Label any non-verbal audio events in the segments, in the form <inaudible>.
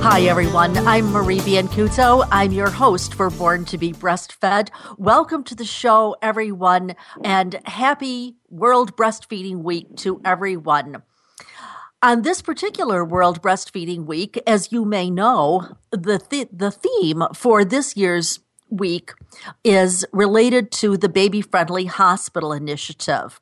Hi, everyone. I'm Marie Biancuzzo. I'm your host for Born to be Breastfed. Welcome to the show, everyone, and happy World Breastfeeding Week to everyone. On this particular World Breastfeeding Week, as you may know, the, th- the theme for this year's week is related to the Baby Friendly Hospital Initiative.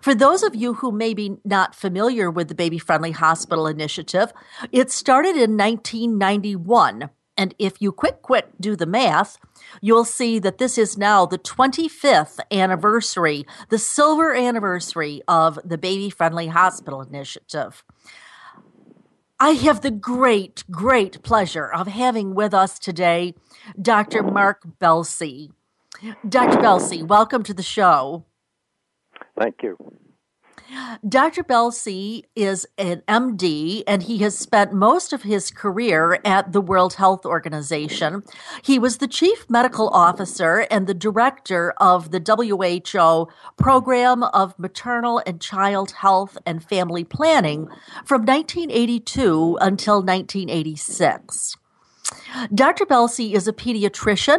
For those of you who may be not familiar with the Baby Friendly Hospital Initiative, it started in 1991. And if you quick, quick do the math, you'll see that this is now the 25th anniversary, the silver anniversary of the Baby Friendly Hospital Initiative. I have the great, great pleasure of having with us today Dr. Mark Belsey. Dr. Belsey, welcome to the show. Thank you. Dr. Belsey is an MD and he has spent most of his career at the World Health Organization. He was the chief medical officer and the director of the WHO Program of Maternal and Child Health and Family Planning from 1982 until 1986. Dr. Belsey is a pediatrician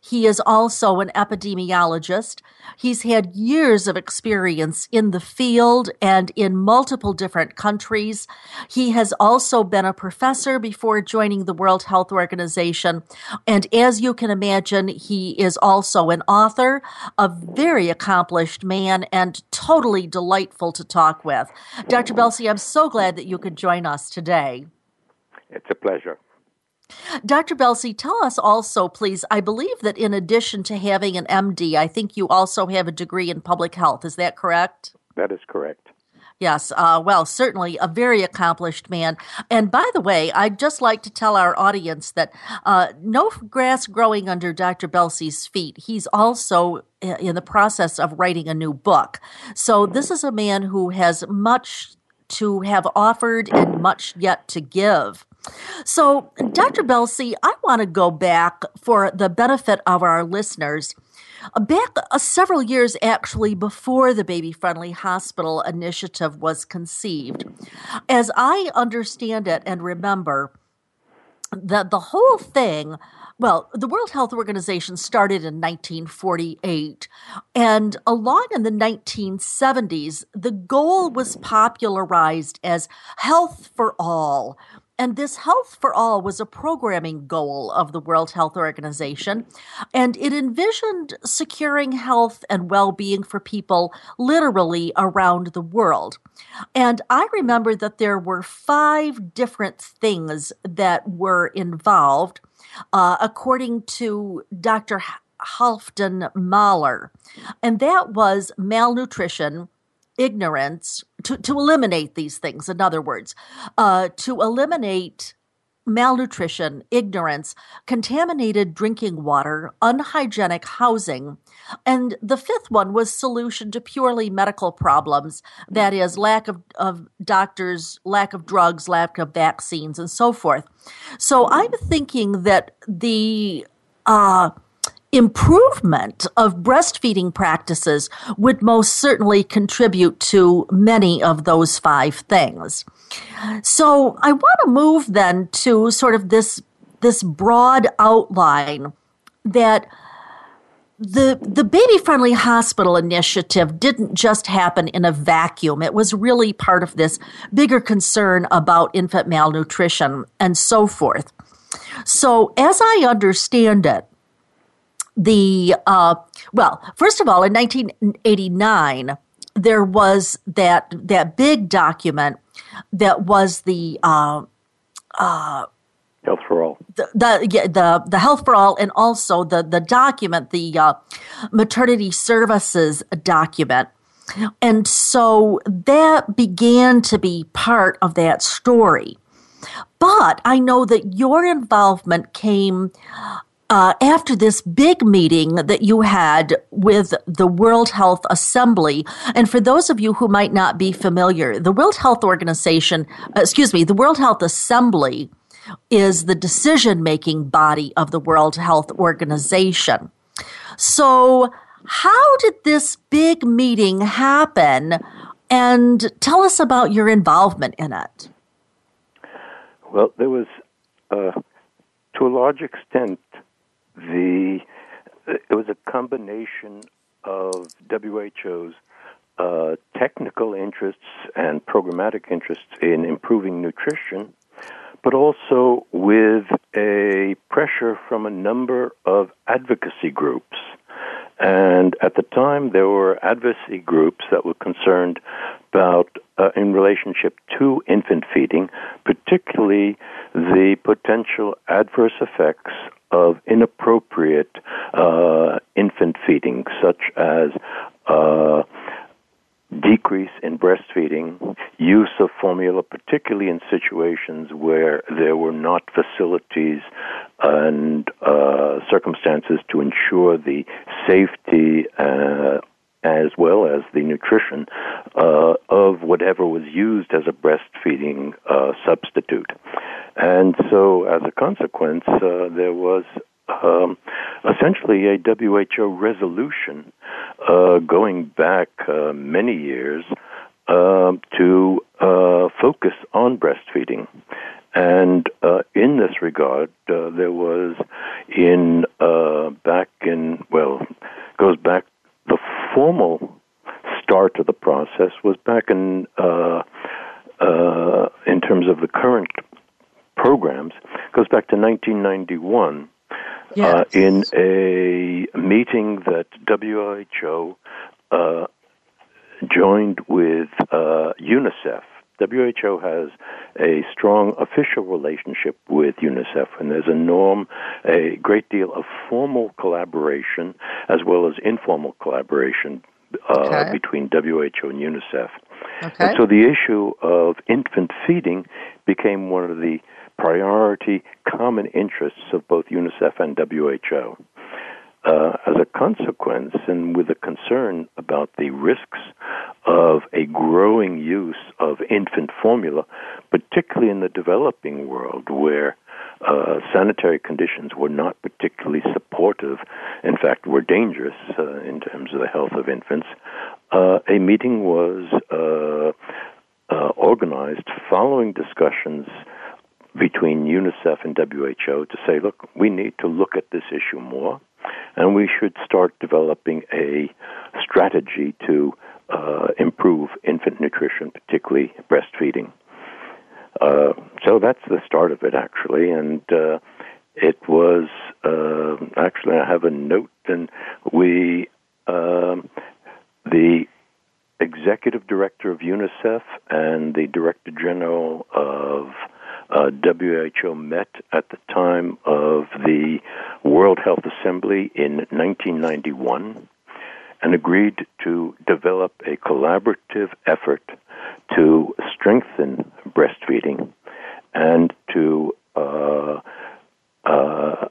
he is also an epidemiologist. He's had years of experience in the field and in multiple different countries. He has also been a professor before joining the World Health Organization. And as you can imagine, he is also an author, a very accomplished man, and totally delightful to talk with. Dr. Belsey, I'm so glad that you could join us today. It's a pleasure. Dr. Belsey, tell us also, please. I believe that in addition to having an MD, I think you also have a degree in public health. Is that correct? That is correct. Yes, uh, well, certainly a very accomplished man. And by the way, I'd just like to tell our audience that uh, no grass growing under Dr. Belsey's feet. He's also uh, in the process of writing a new book. So this is a man who has much to have offered and much yet to give. So, Dr. Belsey, I want to go back for the benefit of our listeners. Back uh, several years actually before the Baby Friendly Hospital initiative was conceived. As I understand it and remember, that the whole thing well, the World Health Organization started in 1948, and along in the 1970s, the goal was popularized as health for all, and this Health for All was a programming goal of the World Health Organization, and it envisioned securing health and well being for people literally around the world. And I remember that there were five different things that were involved, uh, according to Dr. Halfdan Mahler, and that was malnutrition ignorance, to, to eliminate these things, in other words, uh, to eliminate malnutrition, ignorance, contaminated drinking water, unhygienic housing. And the fifth one was solution to purely medical problems that is, lack of, of doctors, lack of drugs, lack of vaccines, and so forth. So I'm thinking that the uh, improvement of breastfeeding practices would most certainly contribute to many of those five things. So I want to move then to sort of this, this broad outline that the the baby friendly hospital initiative didn't just happen in a vacuum it was really part of this bigger concern about infant malnutrition and so forth so as i understand it the uh, well first of all in 1989 there was that that big document that was the uh, uh, Health for All. The, the, yeah, the the Health for All, and also the the document, the uh, maternity services document, and so that began to be part of that story. But I know that your involvement came uh, after this big meeting that you had with the World Health Assembly, and for those of you who might not be familiar, the World Health Organization, uh, excuse me, the World Health Assembly is the decision making body of the World Health Organization. So, how did this big meeting happen? And tell us about your involvement in it. Well, there was, uh, to a large extent, the it was a combination of WHO's uh, technical interests and programmatic interests in improving nutrition, but also with a pressure from a number of advocacy groups. And at the time, there were advocacy groups that were concerned about, uh, in relationship to infant feeding, particularly the potential adverse effects of inappropriate uh, infant feeding, such as uh, decrease in breastfeeding, use of formula, particularly in situations where there were not facilities and uh, circumstances to ensure the safety uh, as well as the nutrition uh, of whatever was used as a breastfeeding uh, substitute. And so, as a consequence, uh, there was um, essentially a WHO resolution uh, going back uh, many years um, to uh, focus on breastfeeding. And uh, in this regard, uh, there was in back in well, goes back the formal start of the process was back in in terms of the current programs goes back to 1991 yes. uh, in a meeting that WHO uh, joined with uh, UNICEF. WHO has a strong official relationship with UNICEF, and there's a norm, a great deal of formal collaboration as well as informal collaboration uh, okay. between WHO and UNICEF. Okay. And so the issue of infant feeding became one of the priority common interests of both UNICEF and WHO. Uh, as a consequence, and with a concern about the risks of a growing use of infant formula, particularly in the developing world where uh, sanitary conditions were not particularly supportive, in fact, were dangerous uh, in terms of the health of infants, uh, a meeting was uh, uh, organized following discussions between UNICEF and WHO to say, look, we need to look at this issue more, and we should start developing a strategy to uh, improve infant nutrition, particularly breastfeeding. Uh, so that's the start of it, actually, and uh, it was uh, actually I have a note, and we um, the executive director of UNICEF and the director general of uh, WHO met at the time of the World Health Assembly in 1991 and agreed to develop a collaborative effort to strengthen breastfeeding and to uh, uh,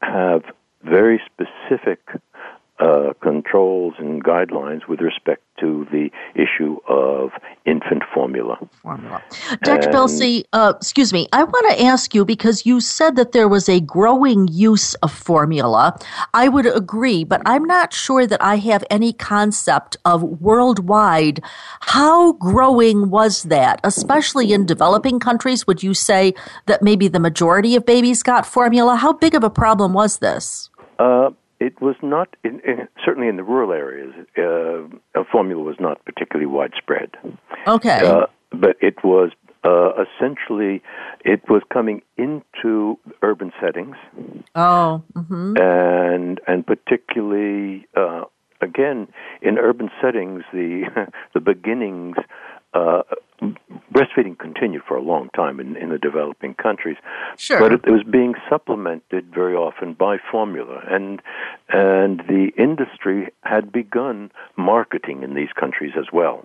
have very specific uh, controls and guidelines with respect to the issue of infant formula. Formula. Dr. Belsey, uh, excuse me, I want to ask you because you said that there was a growing use of formula. I would agree, but I'm not sure that I have any concept of worldwide. How growing was that, especially in developing countries? Would you say that maybe the majority of babies got formula? How big of a problem was this? Uh, it was not in, in, certainly in the rural areas. Uh, formula was not particularly widespread. Okay, uh, but it was uh, essentially it was coming into urban settings. Oh, mm-hmm. and and particularly uh, again in urban settings, the <laughs> the beginnings. Uh, breastfeeding continued for a long time in, in the developing countries, sure. but it, it was being supplemented very often by formula, and and the industry had begun marketing in these countries as well.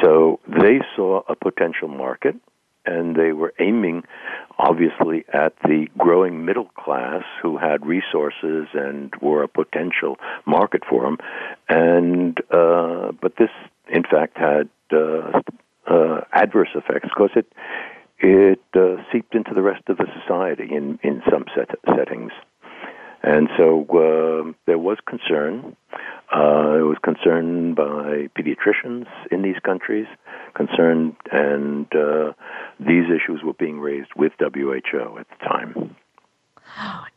So they saw a potential market and they were aiming obviously at the growing middle class who had resources and were a potential market for them and uh, but this in fact had uh, uh, adverse effects because it it uh, seeped into the rest of the society in in some set, settings and so uh, there was concern. Uh, there was concern by pediatricians in these countries, concern, and uh, these issues were being raised with WHO at the time.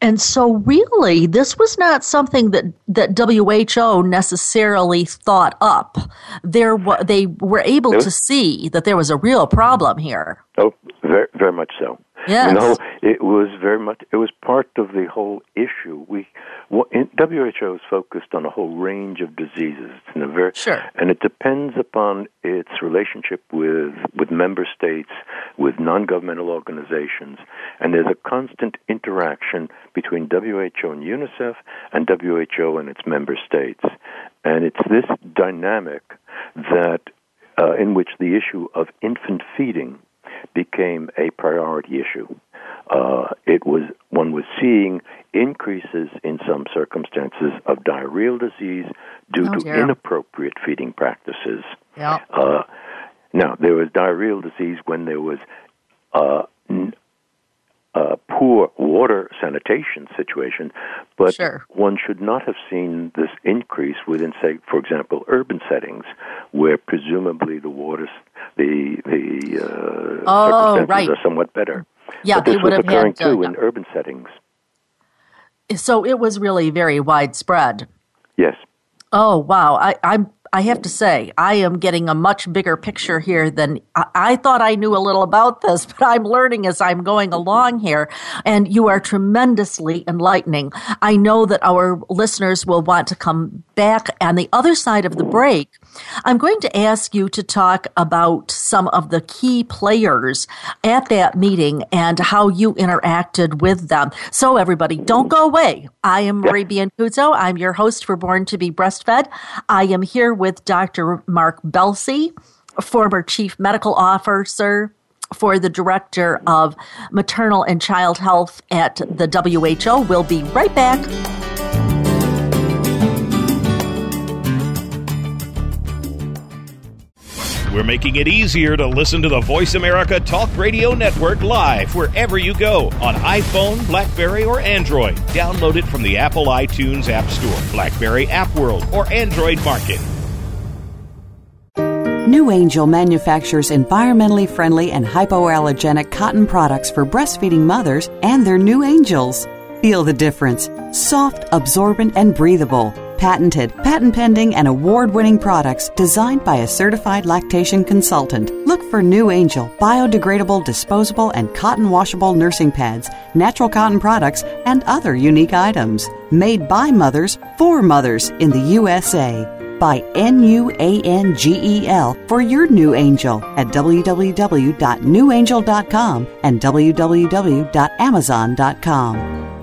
And so, really, this was not something that, that WHO necessarily thought up. There, they were able was, to see that there was a real problem here. Oh, very, very much so. Yes. You know, it was very much. It was part of the whole issue. We WHO is focused on a whole range of diseases. In a very, sure. And it depends upon its relationship with with member states, with non-governmental organizations, and there's a constant interaction between WHO and UNICEF and WHO and its member states. And it's this dynamic that uh, in which the issue of infant feeding became a priority issue. Uh, it was one was seeing increases in some circumstances of diarrheal disease due oh, to dear. inappropriate feeding practices. Yeah. Uh, now there was diarrheal disease when there was uh, uh, poor water sanitation situation, but sure. one should not have seen this increase within, say, for example, urban settings, where presumably the water, the the uh, oh, circumstances right. are somewhat better. Yeah, but this was occurring had, uh, too in urban settings. So it was really very widespread. Yes. Oh wow! I, I'm I have to say, I am getting a much bigger picture here than I, I, thought I knew a little about this, <laughs> but I'm learning as I'm going along here. And you are tremendously enlightening. I know that our listeners will want to come back on the other side of the break. I'm going to ask you to talk about some of the key players at that meeting and how you interacted with them. So, everybody, don't go away. I am Marie Biancuzzo. I'm your host for Born to be Breastfed. I am here with Dr. Mark Belsey, former chief medical officer for the director of maternal and child health at the WHO. We'll be right back. We're making it easier to listen to the Voice America Talk Radio Network live wherever you go on iPhone, Blackberry, or Android. Download it from the Apple iTunes App Store, Blackberry App World, or Android Market. NuAngel manufactures environmentally friendly and hypoallergenic cotton products for breastfeeding mothers and their new angels. Feel the difference. Soft, absorbent, and breathable. Patented, patent pending, and award winning products designed by a certified lactation consultant. Look for NuAngel biodegradable, disposable, and cotton washable nursing pads, natural cotton products, and other unique items. Made by mothers for mothers in the USA by N-U-A-N-G-E-L for your new angel at www.newangel.com and www.amazon.com.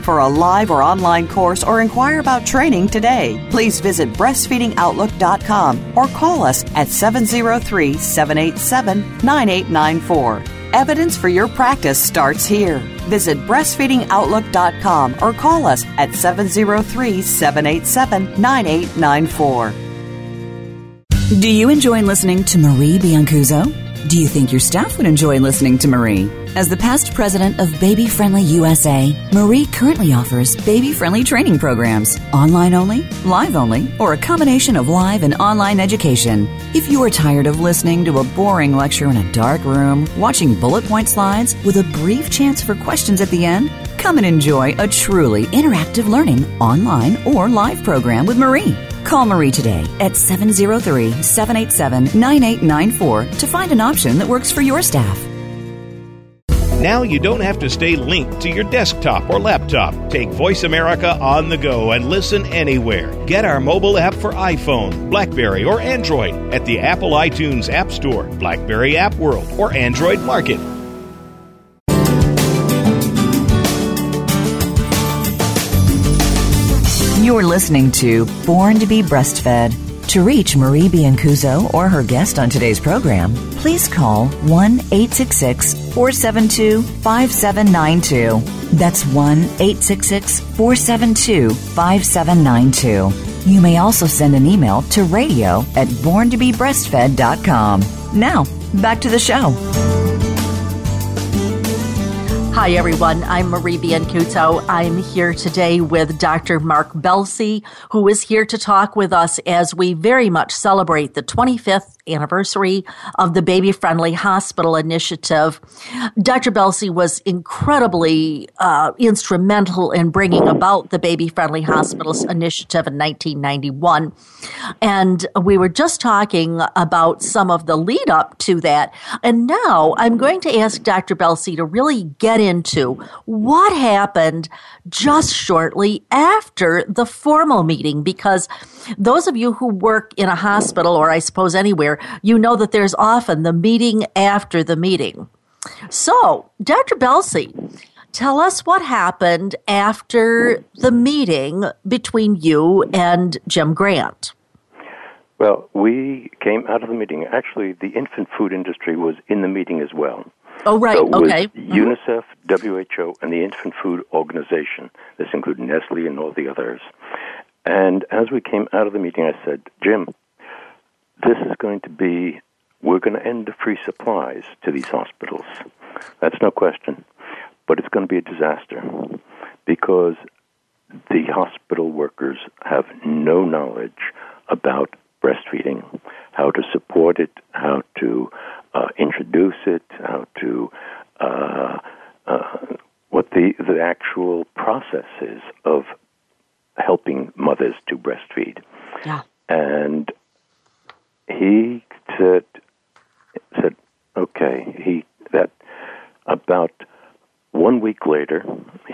for a live or online course or inquire about training today. Please visit breastfeedingoutlook.com or call us at 703 787 9894. Evidence for your practice starts here. Visit breastfeedingoutlook.com or call us at 703 787 9894. Do you enjoy listening to Marie Biancuzzo? Do you think your staff would enjoy listening to Marie? As the past president of Baby Friendly USA, Marie currently offers baby friendly training programs, online only, live only, or a combination of live and online education. If you are tired of listening to a boring lecture in a dark room, watching bullet point slides with a brief chance for questions at the end, come and enjoy a truly interactive learning online or live program with Marie. Call Marie today at 703 787 9894 to find an option that works for your staff. Now you don't have to stay linked to your desktop or laptop. Take Voice America on the go and listen anywhere. Get our mobile app for iPhone, Blackberry, or Android at the Apple iTunes App Store, Blackberry App World, or Android Market. You're listening to Born to be Breastfed. To reach Marie Biancuzzo or her guest on today's program, please call 1 866 472 5792. That's 1 866 472 5792. You may also send an email to radio at borntobebreastfed.com. Now, back to the show. Hi, everyone. I'm Marie Biancuzzo. I'm here today with Dr. Mark Belsey, who is here to talk with us as we very much celebrate the 25th anniversary of the Baby Friendly Hospital Initiative. Dr. Belsey was incredibly uh, instrumental in bringing about the Baby Friendly Hospitals Initiative in 1991. And we were just talking about some of the lead up to that. And now I'm going to ask Dr. Belsey to really get into what happened just shortly after the formal meeting, because those of you who work in a hospital or I suppose anywhere, you know that there's often the meeting after the meeting. So, Dr. Belsey, tell us what happened after the meeting between you and Jim Grant. Well, we came out of the meeting. Actually, the infant food industry was in the meeting as well. Oh, right. So okay. Mm-hmm. UNICEF, WHO, and the Infant Food Organization. This included Nestle and all the others. And as we came out of the meeting, I said, Jim, this is going to be, we're going to end the free supplies to these hospitals. That's no question. But it's going to be a disaster because the hospital workers have no knowledge about breastfeeding, how to support it, how to uh, introduce it, how to uh, uh, what the the actual process is of helping mothers to breastfeed. Yeah. And he said said, okay, he that about one week later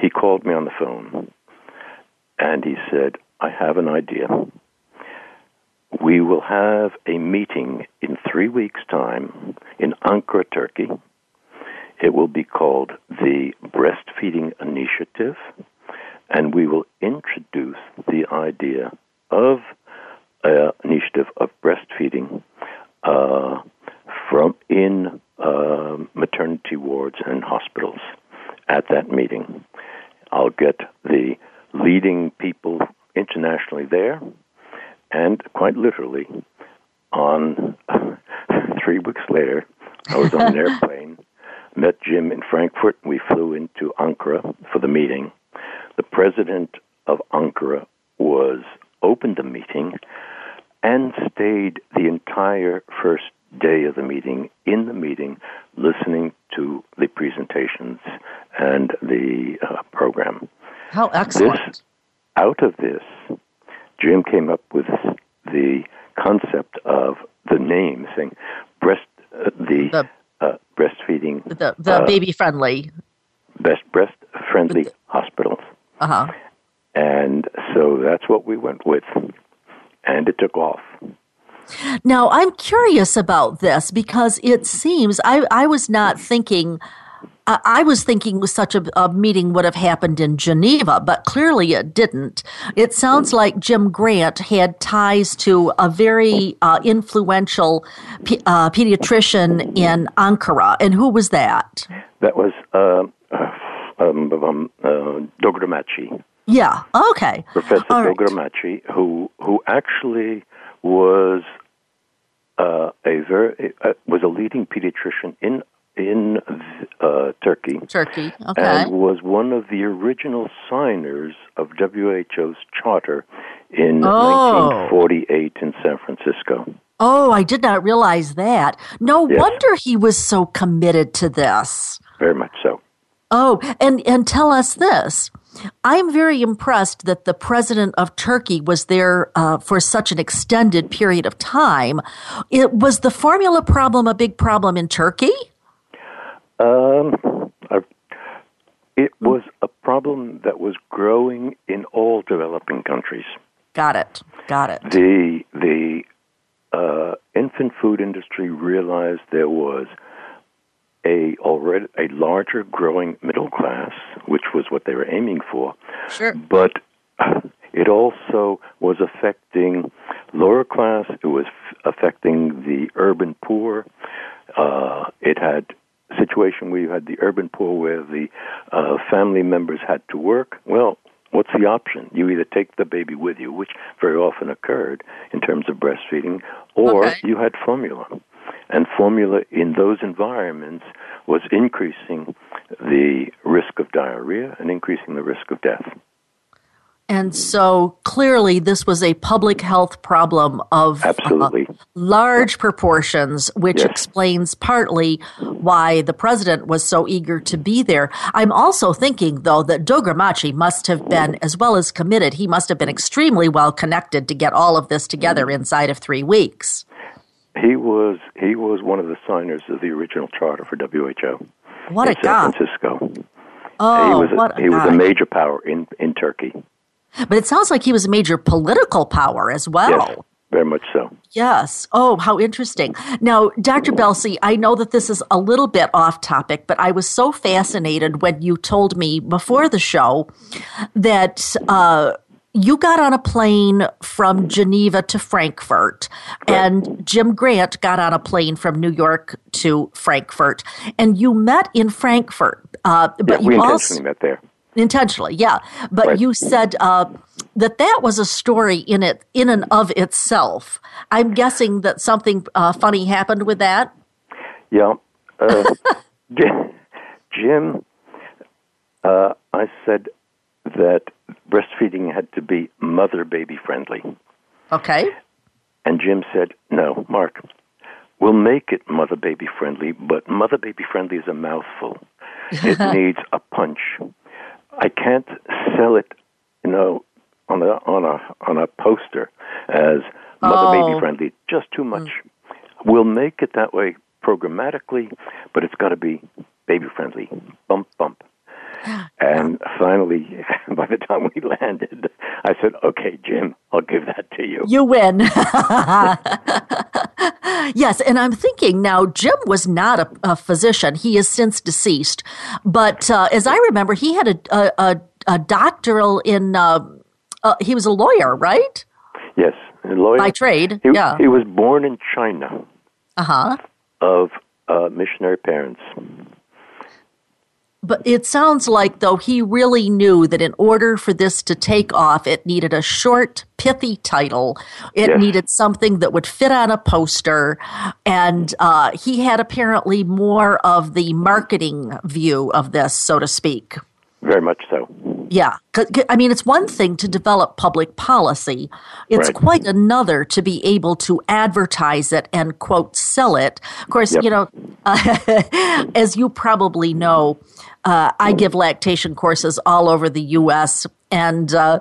he called me on the phone and he said, I have an idea. We will have a meeting in three weeks' time in Ankara, Turkey. It will be called the Breastfeeding Initiative and we will introduce the idea of breastfeeding uh, from in uh, maternity wards and hospitals at that meeting. I'll get the leading people internationally there, and quite literally, on <laughs> three weeks later, I was on an <laughs> airplane, met Jim in Frankfurt. We flew into Ankara for the meeting the president of Ankara was opened the meeting and stayed the entire first day of the meeting, in the meeting, listening to the presentations and the uh, program. How excellent. This, out of this, Jim came up with the concept of the name, saying breast, uh, the, the uh, breastfeeding, the, the uh, baby friendly, best breast friendly hospitals. Uh huh. And so that's what we went with, and it took off. Now, I'm curious about this because it seems I, I was not thinking. I was thinking such a, a, meeting would have happened in Geneva, but clearly it didn't. It sounds like Jim Grant had ties to a very uh, influential pe- uh, pediatrician in Ankara. And who was that? That was uh, um, um, uh, Dogramaci. Yeah. Okay. Professor Dogramaci, who who actually was uh, a very uh, was a leading pediatrician in in uh, Turkey. Turkey, okay. And was one of the original signers of WHO's charter in oh. 1948 in San Francisco. Oh, I did not realize that. No yes. wonder he was so committed to this. Very much so. Oh, and and tell us this. I'm very impressed that the president of Turkey was there uh, for such an extended period of time. It was the formula problem a big problem in Turkey? Um, it was a problem that was growing in all developing countries. Got it. Got it. The the uh, infant food industry realized there was a already a larger growing middle class, which was what they were aiming for. Sure. But <laughs> it also was affecting lower class. It was f- affecting the urban poor. Uh, it had a situation where you had the urban poor where the uh, family members had to work. Well, what's the option? You either take the baby with you, which very often occurred in terms of breastfeeding, or okay. you had formula. And formula in those environments was increasing the risk of diarrhea and increasing the risk of death. And so clearly, this was a public health problem of absolutely uh, large proportions, which yes. explains partly why the president was so eager to be there. I'm also thinking, though, that Dogramaci must have been, as well as committed, he must have been extremely well connected to get all of this together inside of three weeks. He was he was one of the signers of the original charter for WHO. What in a San guy! Francisco. Oh, he was a, what a he guy. was a major power in in Turkey. But it sounds like he was a major political power as well. Yes, very much so. Yes. Oh, how interesting. Now, Dr. Belsey, I know that this is a little bit off topic, but I was so fascinated when you told me before the show that uh, you got on a plane from Geneva to Frankfurt, and Jim Grant got on a plane from New York to Frankfurt, and you met in Frankfurt. Uh, but yeah, we you intentionally met there. Intentionally, yeah. But right. you said uh, that that was a story in it, in and of itself. I'm guessing that something uh, funny happened with that. Yeah, uh, <laughs> Jim. Uh, I said that breastfeeding had to be mother baby friendly. Okay. And Jim said, "No, Mark, we'll make it mother baby friendly, but mother baby friendly is a mouthful. It <laughs> needs a punch." I can't sell it, you know, on a on a on a poster as mother baby oh. friendly. Just too much. Mm. We'll make it that way programmatically, but it's got to be baby friendly. Bump bump. <gasps> And finally, <laughs> by the time we landed, I said, "Okay, Jim, I'll give that to you." You win. <laughs> yes, and I'm thinking now, Jim was not a, a physician. He is since deceased, but uh, as I remember, he had a a, a doctoral in. Uh, uh, he was a lawyer, right? Yes, a lawyer by trade. He, yeah, he was born in China. Uh huh. Of missionary parents. But it sounds like, though, he really knew that in order for this to take off, it needed a short, pithy title. It yes. needed something that would fit on a poster. And uh, he had apparently more of the marketing view of this, so to speak. Very much so. Yeah. I mean, it's one thing to develop public policy. It's right. quite another to be able to advertise it and, quote, sell it. Of course, yep. you know, uh, <laughs> as you probably know, uh, I give lactation courses all over the U.S. And uh,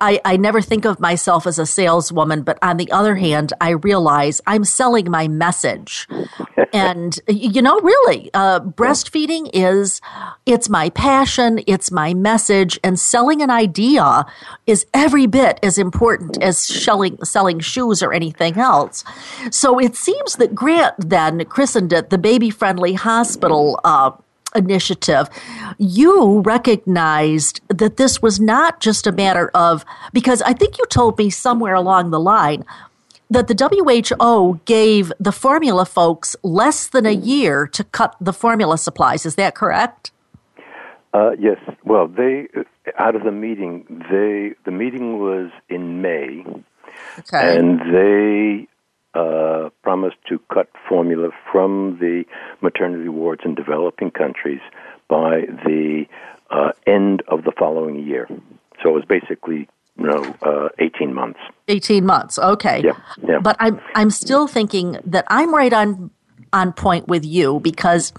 I, I never think of myself as a saleswoman, but on the other hand, I realize I'm selling my message. <laughs> and, you know, really, uh, breastfeeding is, it's my passion, it's my message, and selling an idea is every bit as important as selling, selling shoes or anything else. So it seems that Grant then christened it the Baby Friendly Hospital uh, initiative, you recognized that this was not just a matter of, because I think you told me somewhere along the line that the WHO gave the formula folks less than a year to cut the formula supplies. Is that correct? Uh, yes. Well, they out of the meeting, they the meeting was in May, okay. and they uh, promised to cut formula from the maternity wards in developing countries by the uh, end of the following year. So it was basically you know, uh, 18 months. 18 months, okay. Yeah, yeah. But I'm, I'm still thinking that I'm right on on point with you because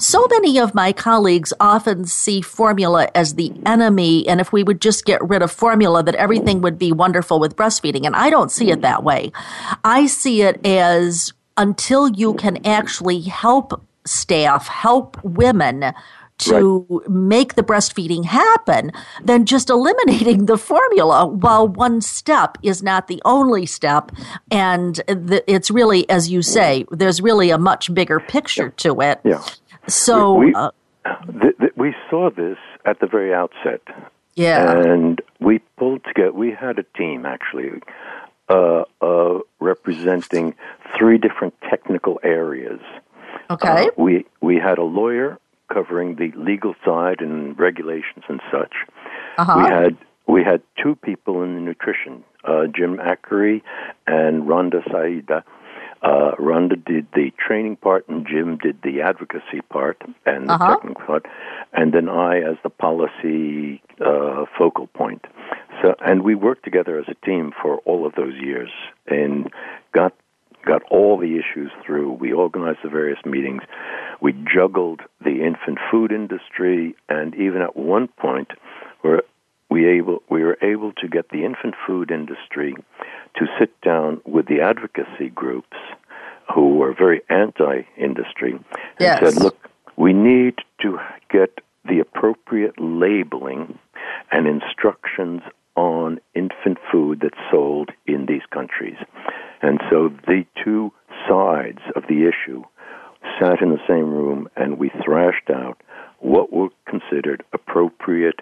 so many of my colleagues often see formula as the enemy, and if we would just get rid of formula, that everything would be wonderful with breastfeeding. And I don't see it that way. I see it as until you can actually help staff, help women to right. make the breastfeeding happen then just eliminating the formula while one step is not the only step and the, it's really as you say there's really a much bigger picture to it yeah so we, we, uh, th- th- we saw this at the very outset yeah and we pulled together we had a team actually uh, uh, representing three different technical areas okay uh, we we had a lawyer covering the legal side and regulations and such. Uh-huh. We had we had two people in the nutrition, uh, Jim Akré and Randa Saadeh. Uh, Randa did the training part, and Jim did the advocacy part and the uh-huh. technical part, and then I as the policy uh, focal point. So, and we worked together as a team for all of those years, and got got all the issues through. We organized the various meetings. We juggled the infant food industry, and even at one point, where we able we were able to get the infant food industry to sit down with the advocacy groups who were very anti-industry and yes. said, "Look, we need to get the appropriate labeling and instructions on infant food that's sold in these countries." And so the two sides of the issue sat in the same room and we thrashed out what were considered appropriate,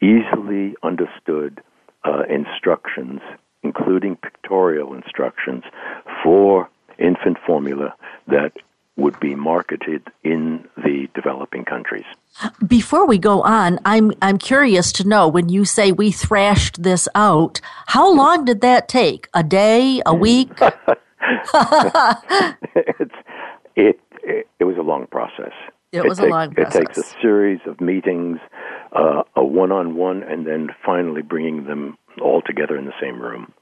easily understood uh, instructions, including pictorial instructions for infant formula that would in the developing countries. Before we go on, I'm I'm curious to know when you say we thrashed this out, how long did that take? A day, a week? <laughs> <laughs> it's it, it, it was a long process. It was it a long process. It takes a series of meetings, uh, a one-on-one, and then finally bringing them all together in the same room.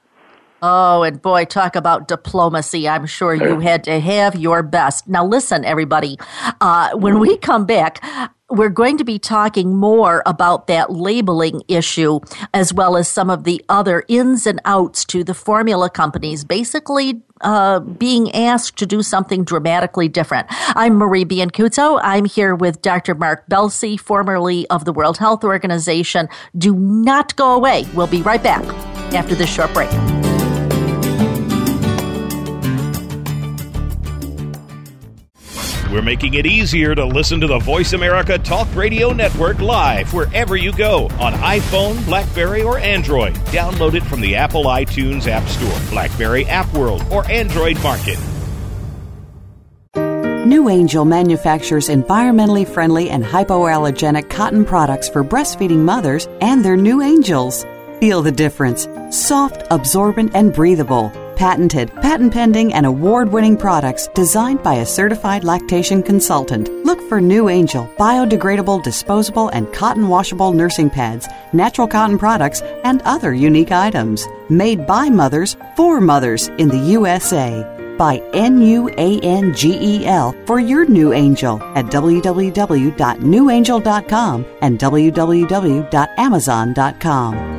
Oh, and boy, talk about diplomacy. I'm sure you had to have your best. Now, listen, everybody, uh, when we come back, we're going to be talking more about that labeling issue as well as some of the other ins and outs to the formula companies basically uh, being asked to do something dramatically different. I'm Marie Biancuzzo. I'm here with Dr. Mark Belsey, formerly of the World Health Organization. Do not go away. We'll be right back after this short break. We're making it easier to listen to the Voice America Talk Radio Network live wherever you go on iPhone, Blackberry, or Android. Download it from the Apple iTunes App Store, Blackberry App World, or Android Market. NuAngel manufactures environmentally friendly and hypoallergenic cotton products for breastfeeding mothers and their new angels. Feel the difference. Soft, absorbent, and breathable patented, patent pending, and award winning products designed by a certified lactation consultant. Look for NuAngel biodegradable, disposable, and cotton washable nursing pads, natural cotton products, and other unique items. Made by mothers for mothers in the USA by N-U-A-N-G-E-L for your new angel at www.newangel.com and www.amazon.com.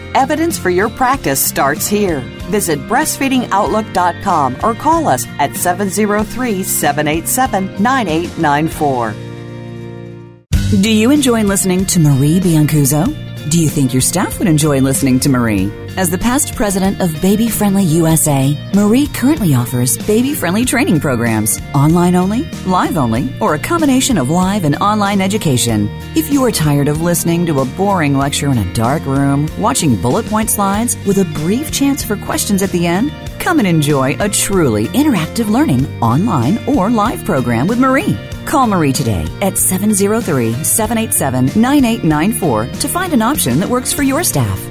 Evidence for your practice starts here. Visit breastfeedingoutlook.com or call us at 703 787 9894. Do you enjoy listening to Marie Biancuzzo? Do you think your staff would enjoy listening to Marie? As the past president of Baby Friendly USA, Marie currently offers baby friendly training programs, online only, live only, or a combination of live and online education. If you are tired of listening to a boring lecture in a dark room, watching bullet point slides with a brief chance for questions at the end, come and enjoy a truly interactive learning online or live program with Marie. Call Marie today at 703 787 9894 to find an option that works for your staff.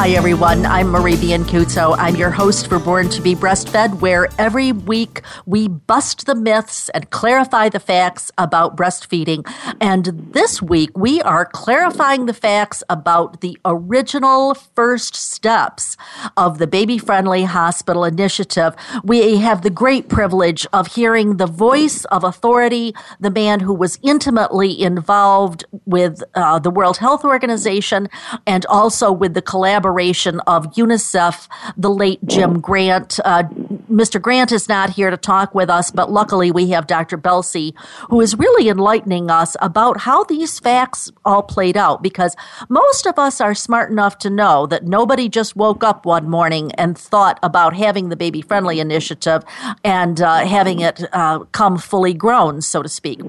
Hi, everyone. I'm Marie Biancuzzo. I'm your host for Born to be Breastfed, where every week we bust the myths and clarify the facts about breastfeeding. And this week we are clarifying the facts about the original first steps of the Baby Friendly Hospital Initiative. We have the great privilege of hearing the voice of authority, the man who was intimately involved with uh, the World Health Organization and also with the collaboration collaboration of UNICEF, the late Jim Grant. Uh, Mr. Grant is not here to talk with us, but luckily we have Dr. Belsey, who is really enlightening us about how these facts all played out because most of us are smart enough to know that nobody just woke up one morning and thought about having the baby friendly initiative and uh, having it uh, come fully grown, so to speak.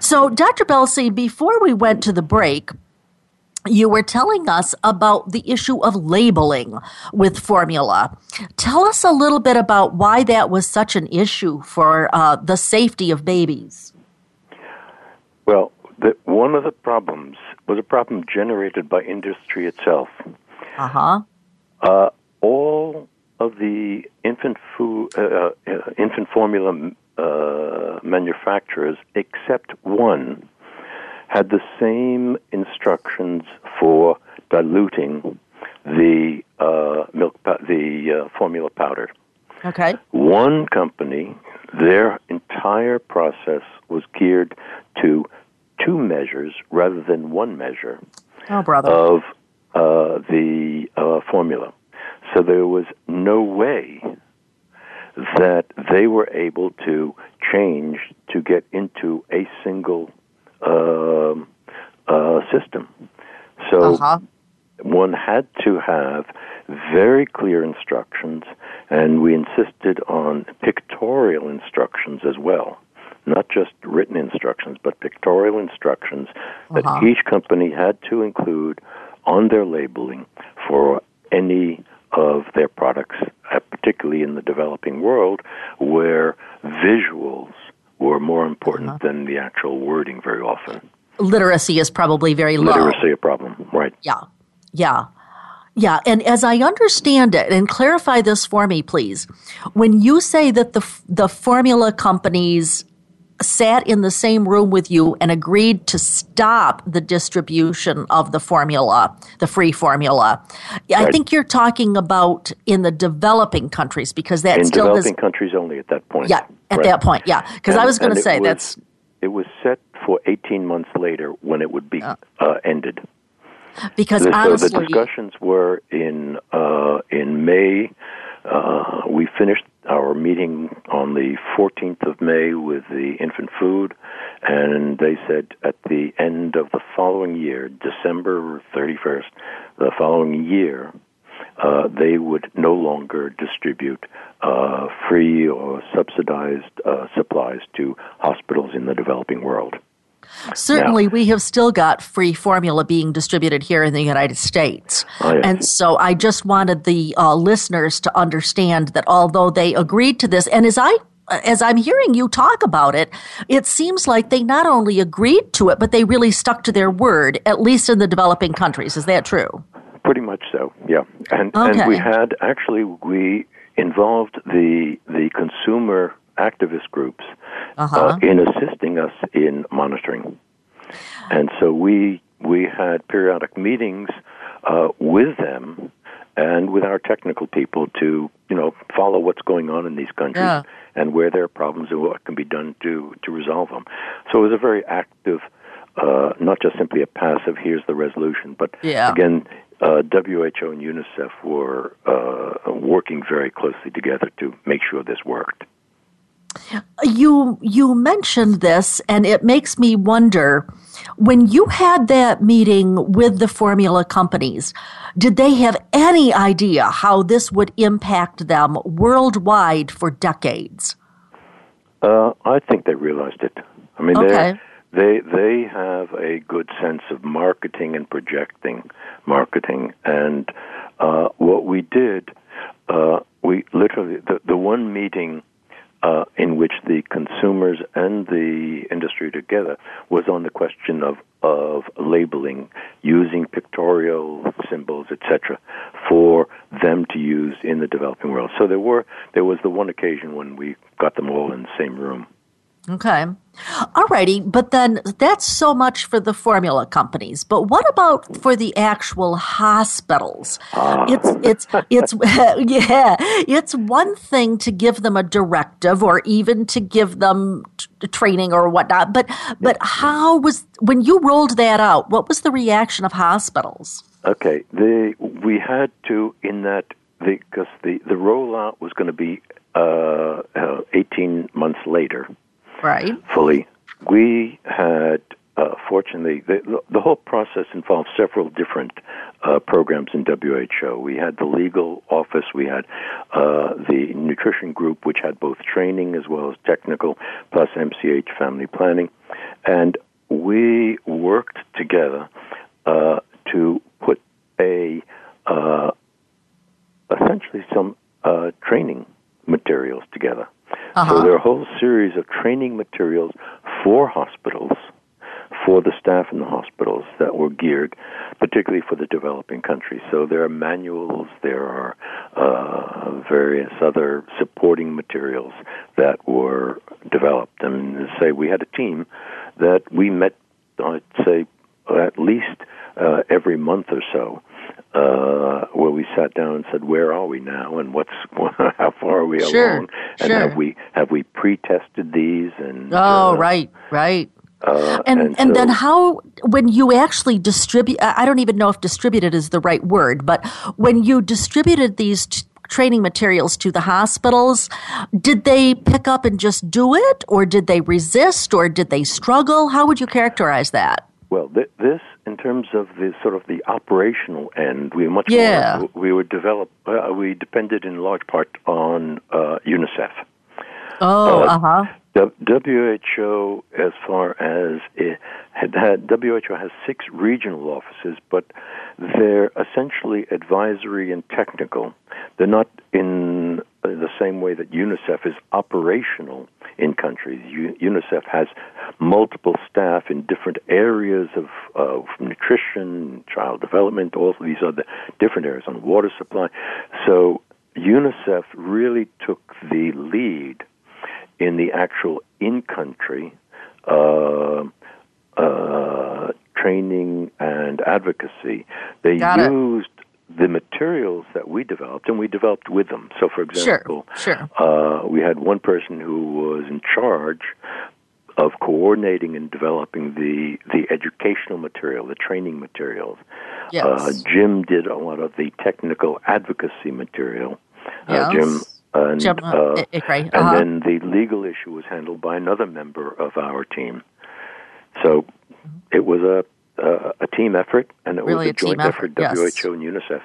So, Dr. Belsey, before we went to the break, you were telling us about the issue of labeling with formula. Tell us a little bit about why that was such an issue for uh, the safety of babies. Well, the, one of the problems was a problem generated by industry itself. Uh-huh. Uh, all of the infant food, uh, uh, infant formula uh, manufacturers, except one, had the same instructions for diluting the uh, milk, the uh, formula powder. Okay. One company, their entire process was geared to two measures rather than one measure oh, brother. of uh, the uh, formula. So there was no way that they were able to change to get into a single um, uh, system. So uh-huh. one had to have very clear instructions, and we insisted on pictorial instructions as well. Not just written instructions, but pictorial instructions that uh-huh. each company had to include on their labeling for any of their products, uh, particularly in the developing world, where visuals were more important uh-huh. than the actual wording very often. Literacy is probably very low. Literacy a problem, right? Yeah, yeah. Yeah, and as I understand it, and clarify this for me, please. When you say that the the formula companies sat in the same room with you and agreed to stop the distribution of the formula, the free formula. Right. I think you're talking about in the developing countries because that in still developing countries only at that point. Yeah, at right. that point, yeah. Because I was going to say was, that's it was set for 18 months later when it would be uh, uh, ended. Because the, honestly, the discussions were in uh, in May. Uh, we finished our meeting on the 14th of May with the infant food, and they said at the end of the following year, December 31st, the following year, uh, they would no longer distribute uh, free or subsidized uh, supplies to hospitals in the developing world. Certainly, now, we have still got free formula being distributed here in the United States. Oh, And so I just wanted the uh, listeners to understand that although they agreed to this, and as I as I'm hearing you talk about it, it seems like they not only agreed to it, but they really stuck to their word, at least in the developing countries. Is that true? Pretty much so, yeah. And okay. and we had actually we involved the the consumer activist groups uh-huh. uh, in assisting us in monitoring. And so we we had periodic meetings uh, with them and with our technical people to you know follow what's going on in these countries yeah. and where there are problems and what can be done to to resolve them. So it was a very active, uh, not just simply a passive. Here's the resolution, but yeah. again. Uh, WHO and UNICEF were uh, working very closely together to make sure this worked. You you mentioned this, and it makes me wonder. When you had that meeting with the formula companies, did they have any idea how this would impact them worldwide for decades? Uh, I think they realized it. I mean, okay. they they have a good sense of marketing and projecting marketing, and uh, what we did, uh, we literally the the one meeting uh, in which the consumers and the industry together was on the question of of labeling using pictorial symbols, etc., for them to use in the developing world. So there were there was the one occasion when we got them all in the same room. Okay. All righty. but then that's so much for the formula companies. But what about for the actual hospitals? It's it's it's <laughs> yeah, it's one thing to give them a directive or even to give them t- training or whatnot. But but how was when you rolled that out? What was the reaction of hospitals? Okay, the we had to in that because the, the, the rollout was going to be uh, uh, 18 months later right. fully. We had, uh, fortunately, the, the whole process involved several different uh, programs in WHO. We had the legal office, we had uh, the nutrition group, which had both training as well as technical, plus MCH family planning. And we worked together uh, to put a uh, essentially some uh, training materials together. Uh-huh. So there are a whole series of training materials for hospitals, for the staff in the hospitals that were geared particularly for the developing countries. So there are manuals, there are uh, various other supporting materials that were developed. And say we had a team that we met, I'd say, at least uh, every month or so uh, where we sat down and said, "Where are we now? And what's <laughs> how far are we sure, along? And sure. have we have we pre-tested these?" And oh, uh, right, right. Uh, and and, and so, then how when you actually distribute I don't even know if distributed is the right word, but when you distributed these t- training materials to the hospitals, did they pick up and just do it or did they resist or did they struggle? How would you characterize that? Well, th- this, in terms of the sort of the operational end, we were much yeah. more we were develop. Uh, we depended in large part on uh, UNICEF. Oh, uh huh. WHO, as far as it had, had, WHO has six regional offices, but they're essentially advisory and technical. They're not in the same way that UNICEF is operational in countries. UNICEF has multiple staff in different areas of, of nutrition, child development, all of these other different areas on water supply. So UNICEF really took the lead in the actual in-country uh, uh, training and advocacy. They Got used. The materials that we developed, and we developed with them. So, for example, sure, sure. Uh, we had one person who was in charge of coordinating and developing the the educational material, the training materials. Yes. Uh, Jim did a lot of the technical advocacy material. Yes. Uh, Jim and, Jim, uh, uh, uh-huh. and then the legal issue was handled by another member of our team. So it was a a, a team effort, and it really was a, joint effort, effort, yes. WHO and UNICEF.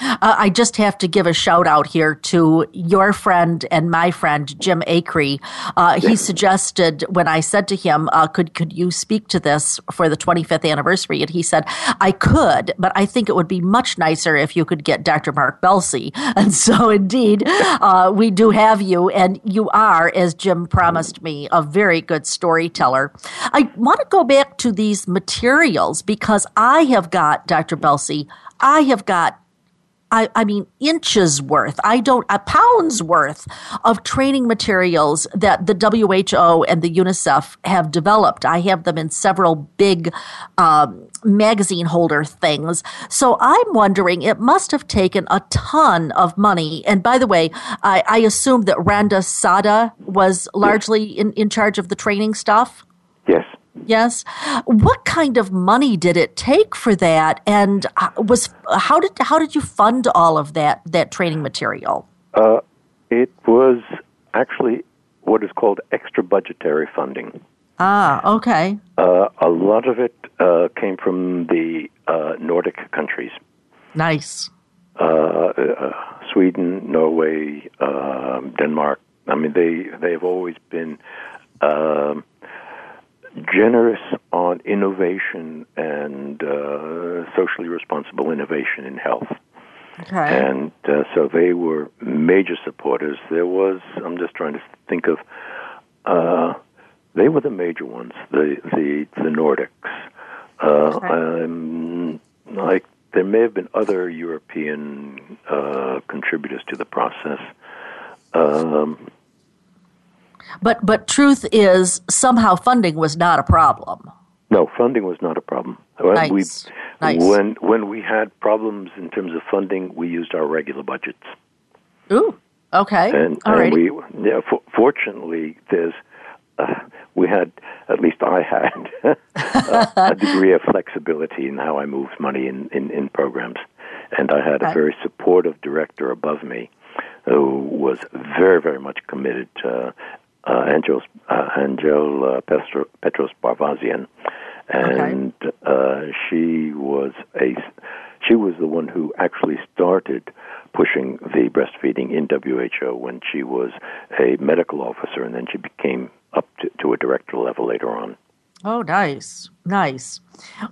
Uh, I just have to give a shout out here to your friend and my friend Jim Akré. Uh, he suggested when I said to him, uh, "Could could you speak to this for the 25th anniversary?" and he said, "I could, but I think it would be much nicer if you could get Dr. Mark Belsey." <laughs> And so, indeed, uh, we do have you, and you are, as Jim promised me, a very good storyteller. I want to go back to these materials because I have got Dr. Belsey. I have got I, I, mean, inches worth, I don't, a pound's worth of training materials that the WHO and the UNICEF have developed. I have them in several big um, magazine holder things. So I'm wondering, it must have taken a ton of money. And by the way, I, I assume that Randa Saadeh was largely in, in charge of the training stuff? Yes. What kind of money did it take for that, and was how did how did you fund all of that that training material? Uh, it was actually what is called extra budgetary funding. Ah, okay. Uh, a lot of it uh, came from the uh, Nordic countries. Nice. Uh, Sweden, Norway, um, Denmark. I mean, they they have always been. Um, generous on innovation and uh, socially responsible innovation in health. Okay. And uh, so they were major supporters. There was, I'm just trying to think of, uh, they were the major ones, the the, the Nordics. Uh, okay. um, like there may have been other European uh, contributors to the process. Um, but but truth is somehow funding was not a problem. No, funding was not a problem. Nice. We, nice. When when we had problems in terms of funding, we used our regular budgets. Ooh, okay. And, and we, yeah, for, fortunately, there's uh, we had at least I had <laughs> a, a, degree of flexibility in how I moved money in in, in programs, and I had okay. a very supportive director above me who was very very much committed to uh, Angel, uh, Angel uh, Petro, Petros Barvazian, and okay. uh, she was a she was the one who actually started pushing the breastfeeding in WHO when she was a medical officer, and then she became up to, to a director level later on. Oh, nice, nice.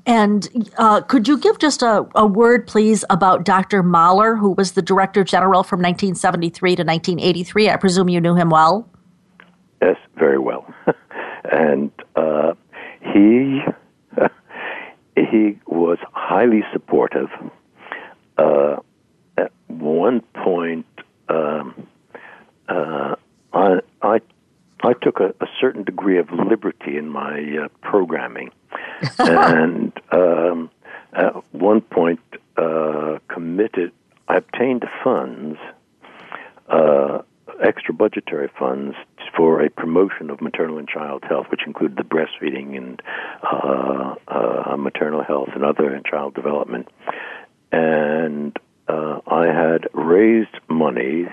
And uh, could you give just a, a word, please, about Dr. Mahler, who was the director general from 1973 to 1983? I presume you knew him well. Yes, very well. <laughs> and uh, he <laughs> he was highly supportive. Uh, at one point, um, uh, I, I I took a, a, certain degree of liberty in my uh, programming, <laughs> and um, at one point uh, committed. I obtained funds uh, extra budgetary funds for a promotion of maternal and child health, which included the breastfeeding and uh, uh, maternal health and other child development. And uh, I had raised money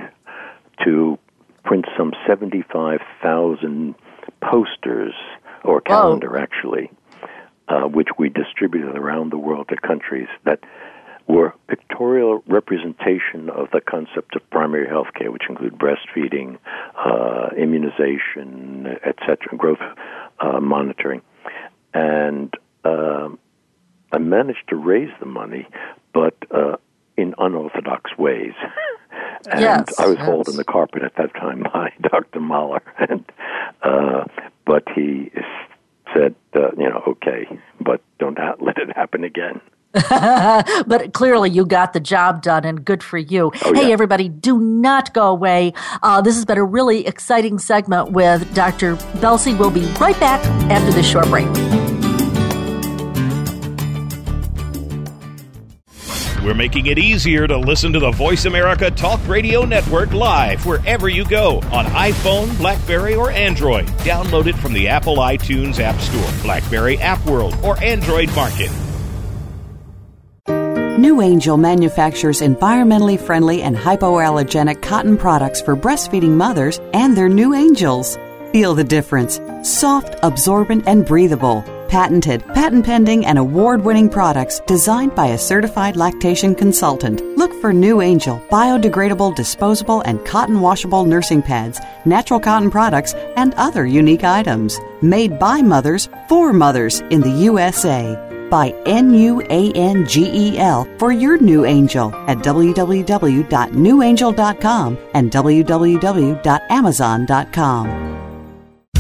to print some 75,000 posters, or calendar Whoa. actually, uh, which we distributed around the world to countries that were pictorial representation of the concept of primary health care, which include breastfeeding, uh, immunization, etc., growth uh, monitoring. And uh, I managed to raise the money, but uh, in unorthodox ways. <laughs> and yes, I was yes. hauled in the carpet at that time by <laughs> Dr. Mahler, and uh, but he said, uh, you know, okay, but don't ha- let it happen again. <laughs> but clearly you got the job done and good for you. Oh, hey, yeah. everybody, do not go away. Uh, this has been a really exciting segment with Dr. Belsey. We'll be right back after this short break. We're making it easier to listen to the Voice America Talk Radio Network live wherever you go on iPhone, Blackberry, or Android. Download it from the Apple iTunes App Store, Blackberry App World, or Android Market. NuAngel manufactures environmentally friendly and hypoallergenic cotton products for breastfeeding mothers and their new angels. Feel the difference. Soft, absorbent, and breathable. Patented, patent pending, and award winning products designed by a certified lactation consultant. Look for NuAngel biodegradable, disposable, and cotton washable nursing pads, natural cotton products, and other unique items. Made by mothers for mothers in the USA by N-U-A-N-G-E-L for your new angel at www.nuangel.com and www.amazon.com.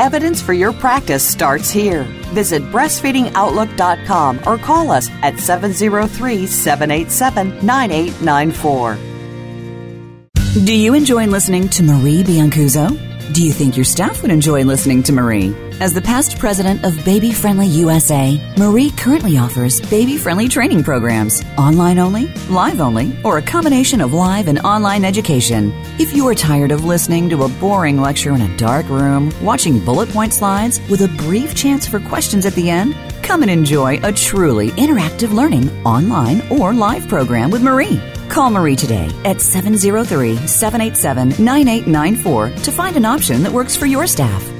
Evidence for your practice starts here. Visit breastfeedingoutlook.com or call us at 703 787 9894. Do you enjoy listening to Marie Biancuzzo? Do you think your staff would enjoy listening to Marie? As the past president of Baby Friendly USA, Marie currently offers baby friendly training programs, online only, live only, or a combination of live and online education. If you are tired of listening to a boring lecture in a dark room, watching bullet point slides with a brief chance for questions at the end, come and enjoy a truly interactive learning online or live program with Marie. Call Marie today at 703 787 9894 to find an option that works for your staff.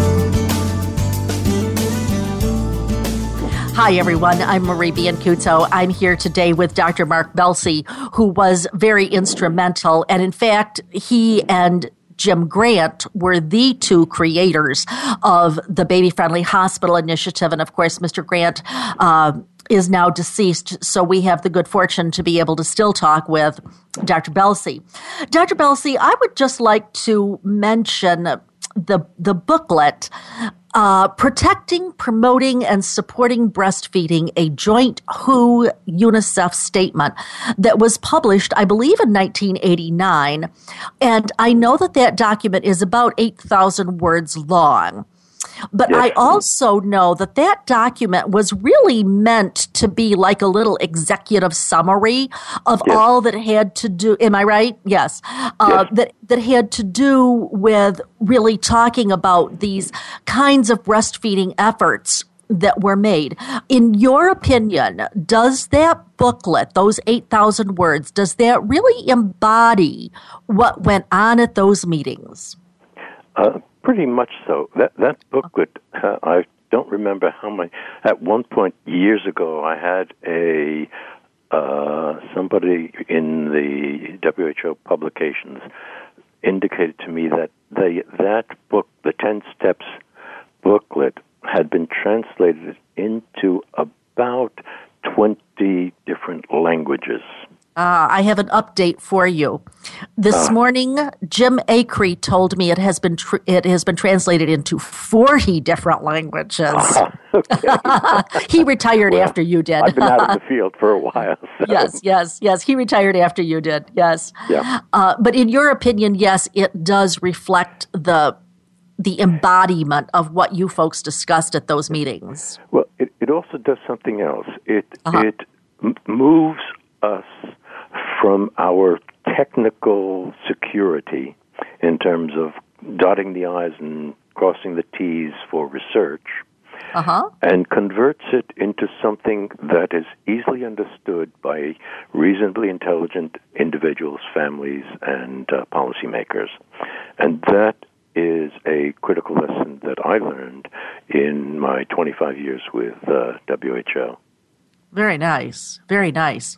Hi, everyone. I'm Marie Biancuzzo. I'm here today with Dr. Mark Belsey, who was very instrumental. And in fact, he and Jim Grant were the two creators of the Baby Friendly Hospital Initiative. And of course, Mr. Grant uh, is now deceased, so we have the good fortune to be able to still talk with Dr. Belsey. Dr. Belsey, I would just like to mention the the booklet uh, protecting, promoting, and supporting breastfeeding, a joint WHO UNICEF statement that was published, I believe, in 1989. And I know that that document is about 8,000 words long. But yes. I also know that that document was really meant to be like a little executive summary of yes. all that had to do. Am I right? Yes. Uh, yes. That that had to do with really talking about these kinds of breastfeeding efforts that were made. In your opinion, does that booklet, those 8,000 words, does that really embody what went on at those meetings? Uh, Pretty much so. That that booklet, uh, I don't remember how many. At one point years ago, I had a uh, somebody in the WHO publications indicated to me that they that book, the Ten Steps booklet, had been translated into about twenty different languages. Uh, I have an update for you. This uh, morning, Jim Akré told me it has been tr- it has been translated into forty different languages. <laughs> He retired well, after you did. I've been out of the <laughs> field for a while. So. Yes, yes, yes. He retired after you did. Yes. Yeah. Uh, but in your opinion, yes, it does reflect the the embodiment of what you folks discussed at those meetings. Well, it, it also does something else. It uh-huh. it m- moves us from our technical security in terms of dotting the I's and crossing the T's for research. Uh-huh. and converts it into something that is easily understood by reasonably intelligent individuals, families, and uh, policymakers. And that is a critical lesson that I learned in my 25 years with uh, WHO. Very nice. Very nice.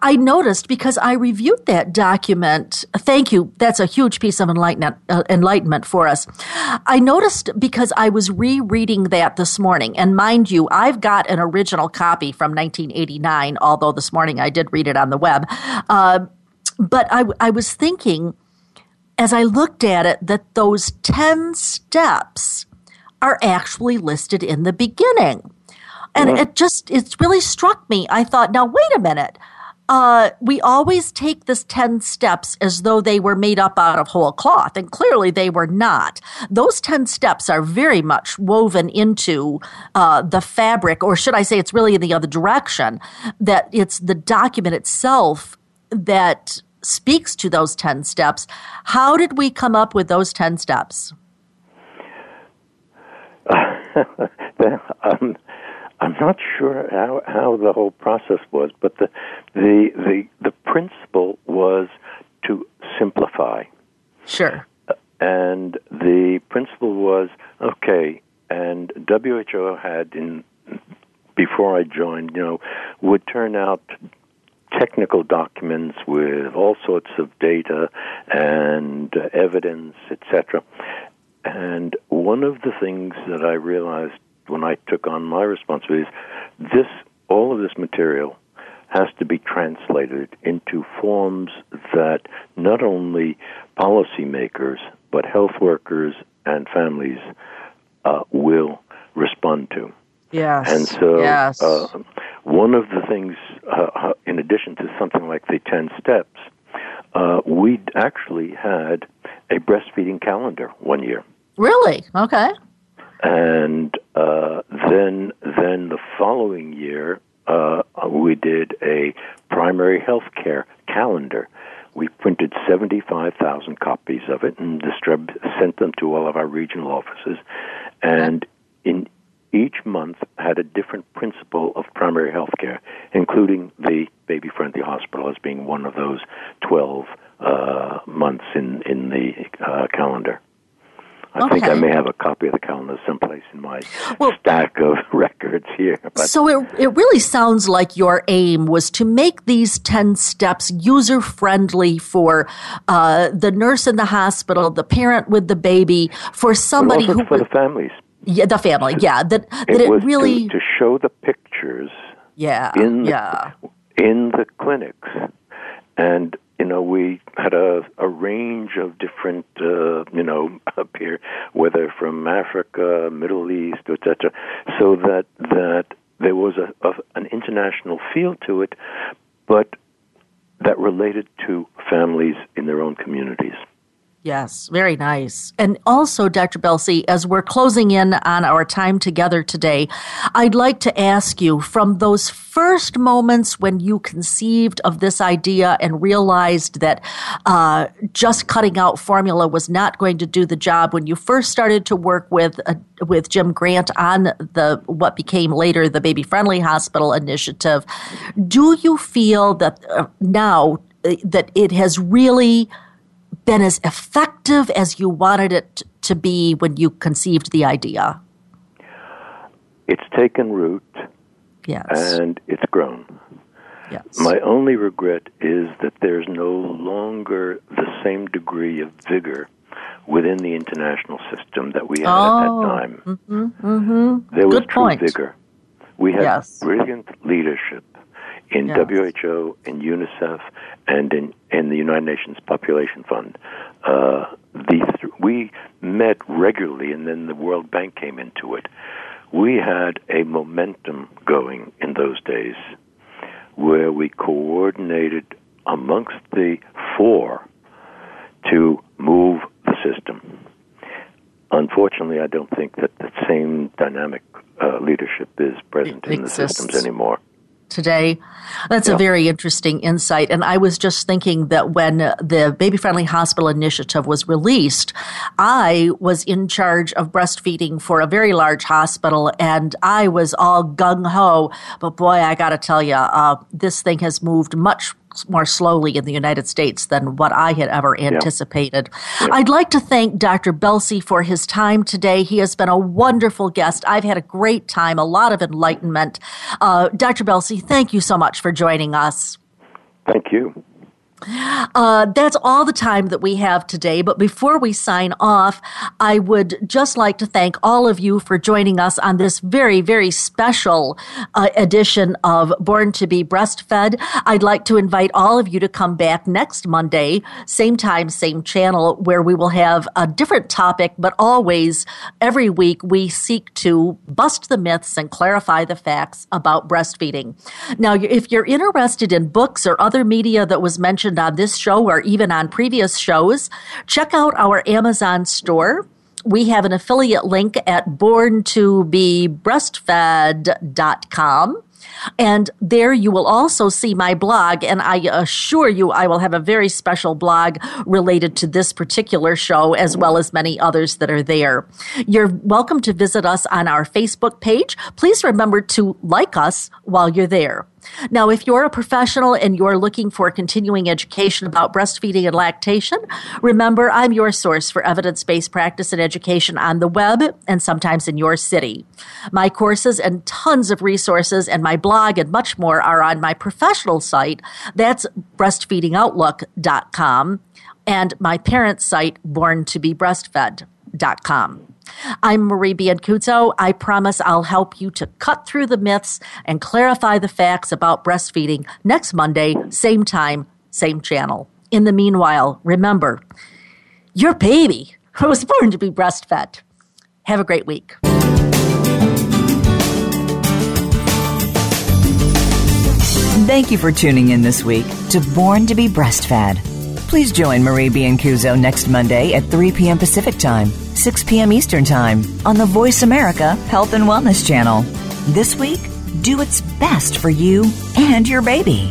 I noticed because I reviewed that document. Thank you. That's a huge piece of enlightenment, uh, enlightenment for us. I noticed because I was rereading that this morning. And mind you, I've got an original copy from 1989, although this morning I did read it on the web. Uh, but I, I was thinking as I looked at it that those 10 steps are actually listed in the beginning. And it just, it's really struck me. I thought, now, wait a minute. Uh, we always take this 10 steps as though they were made up out of whole cloth, and clearly they were not. Those 10 steps are very much woven into uh, the fabric, or should I say it's really in the other direction, that it's the document itself that speaks to those 10 steps. How did we come up with those 10 steps? <laughs> um, I'm not sure how how the whole process was, but the the the the principle was to simplify. Sure. And the principle was okay. And WHO had in before I joined, you know, would turn out technical documents with all sorts of data and evidence, etc. And one of the things that I realized when I took on my responsibilities, this all of this material has to be translated into forms that not only policymakers but health workers and families uh, will respond to. Yes. And so, yes. uh, one of the things, uh, uh in addition to something like the 10 steps, uh, we actually had a breastfeeding calendar one year. Really? Okay. And uh, then, then the following year, uh, we did a primary health care calendar. We printed 75,000 copies of it and distrib- sent them to all of our regional offices. And in each month had a different principle of primary health care, including the baby friendly hospital as being one of those 12 uh, months in, in the uh, calendar. I okay. think I may have a copy of the calendar someplace in my well, stack of <laughs> records here. But. So it, it really sounds like your aim was to make these 10 steps user friendly for uh, the nurse in the hospital, the parent with the baby, for somebody who. For the families. Yeah, the family, yeah. That, that it, it really. To, to, show the pictures yeah, in, the, yeah. in the clinics. And you know, we had a, a range of different, uh, you know, <laughs> up here, whether from Africa, Middle East, etc., so that that there was a, a, an international feel to it, but that related to families in their own communities. Yes, very nice. And also, Dr. Belsey, as we're closing in on our time together today, I'd like to ask you from those first moments when you conceived of this idea and realized that uh, just cutting out formula was not going to do the job, when you first started to work with uh, with Jim Grant on the what became later the Baby Friendly Hospital initiative, do you feel that uh, now uh, that it has really been as effective as you wanted it to be when you conceived the idea? It's taken root. Yes. And it's grown. Yes. My only regret is that there's no longer the same degree of vigor within the international system that we had oh, at that oh, time. Mm-hmm, mm-hmm. There was Good true point. vigor. We had yes. brilliant leadership in. WHO, in UNICEF, and in, in the United Nations Population Fund. Uh, these we met regularly, and then the World Bank came into it. We had a momentum going in those days where we coordinated amongst the four to move the system. Unfortunately, I don't think that the same dynamic uh, leadership is present it in exists. the systems anymore today. That's yeah. a very interesting insight. And I was just thinking that when the Baby Friendly Hospital Initiative was released, I was in charge of breastfeeding for a very large hospital and I was all gung ho. But boy, I got to tell you, uh, this thing has moved much more slowly in the United States than what I had ever anticipated. Yeah. Yeah. I'd like to thank Dr. Belsey for his time today. He has been a wonderful guest. I've had a great time, a lot of enlightenment. Uh, Dr. Belsey, thank you so much for joining us. Thank you. Uh, that's all the time that we have today. But before we sign off, I would just like to thank all of you for joining us on this very, very special uh, edition of Born to be Breastfed. I'd like to invite all of you to come back next Monday, same time, same channel, where we will have a different topic, but always every week we seek to bust the myths and clarify the facts about breastfeeding. Now, if you're interested in books or other media that was mentioned mentioned on this show or even on previous shows, check out our Amazon store. We have an affiliate link at borntobebreastfed.com. And there you will also see my blog. And I assure you, I will have a very special blog related to this particular show, as well as many others that are there. You're welcome to visit us on our Facebook page. Please remember to like us while you're there. Now, if you're a professional and you're looking for continuing education about breastfeeding and lactation, remember I'm your source for evidence based practice and education on the web and sometimes in your city. My courses and tons of resources and my blog and much more are on my professional site. That's breastfeedingoutlook.com and my parents' site, borntobebreastfed.com. I'm Marie Biancuzzo. I promise I'll help you to cut through the myths and clarify the facts about breastfeeding next Monday, same time, same channel. In the meanwhile, remember, your baby was born to be breastfed. Have a great week. Thank you for tuning in this week to Born to be Breastfed. Please join Marie Biancuzzo next Monday at 3 p.m. Pacific Time, 6 p.m. Eastern Time on the Voice America Health and Wellness Channel. This week, do its best for you and your baby.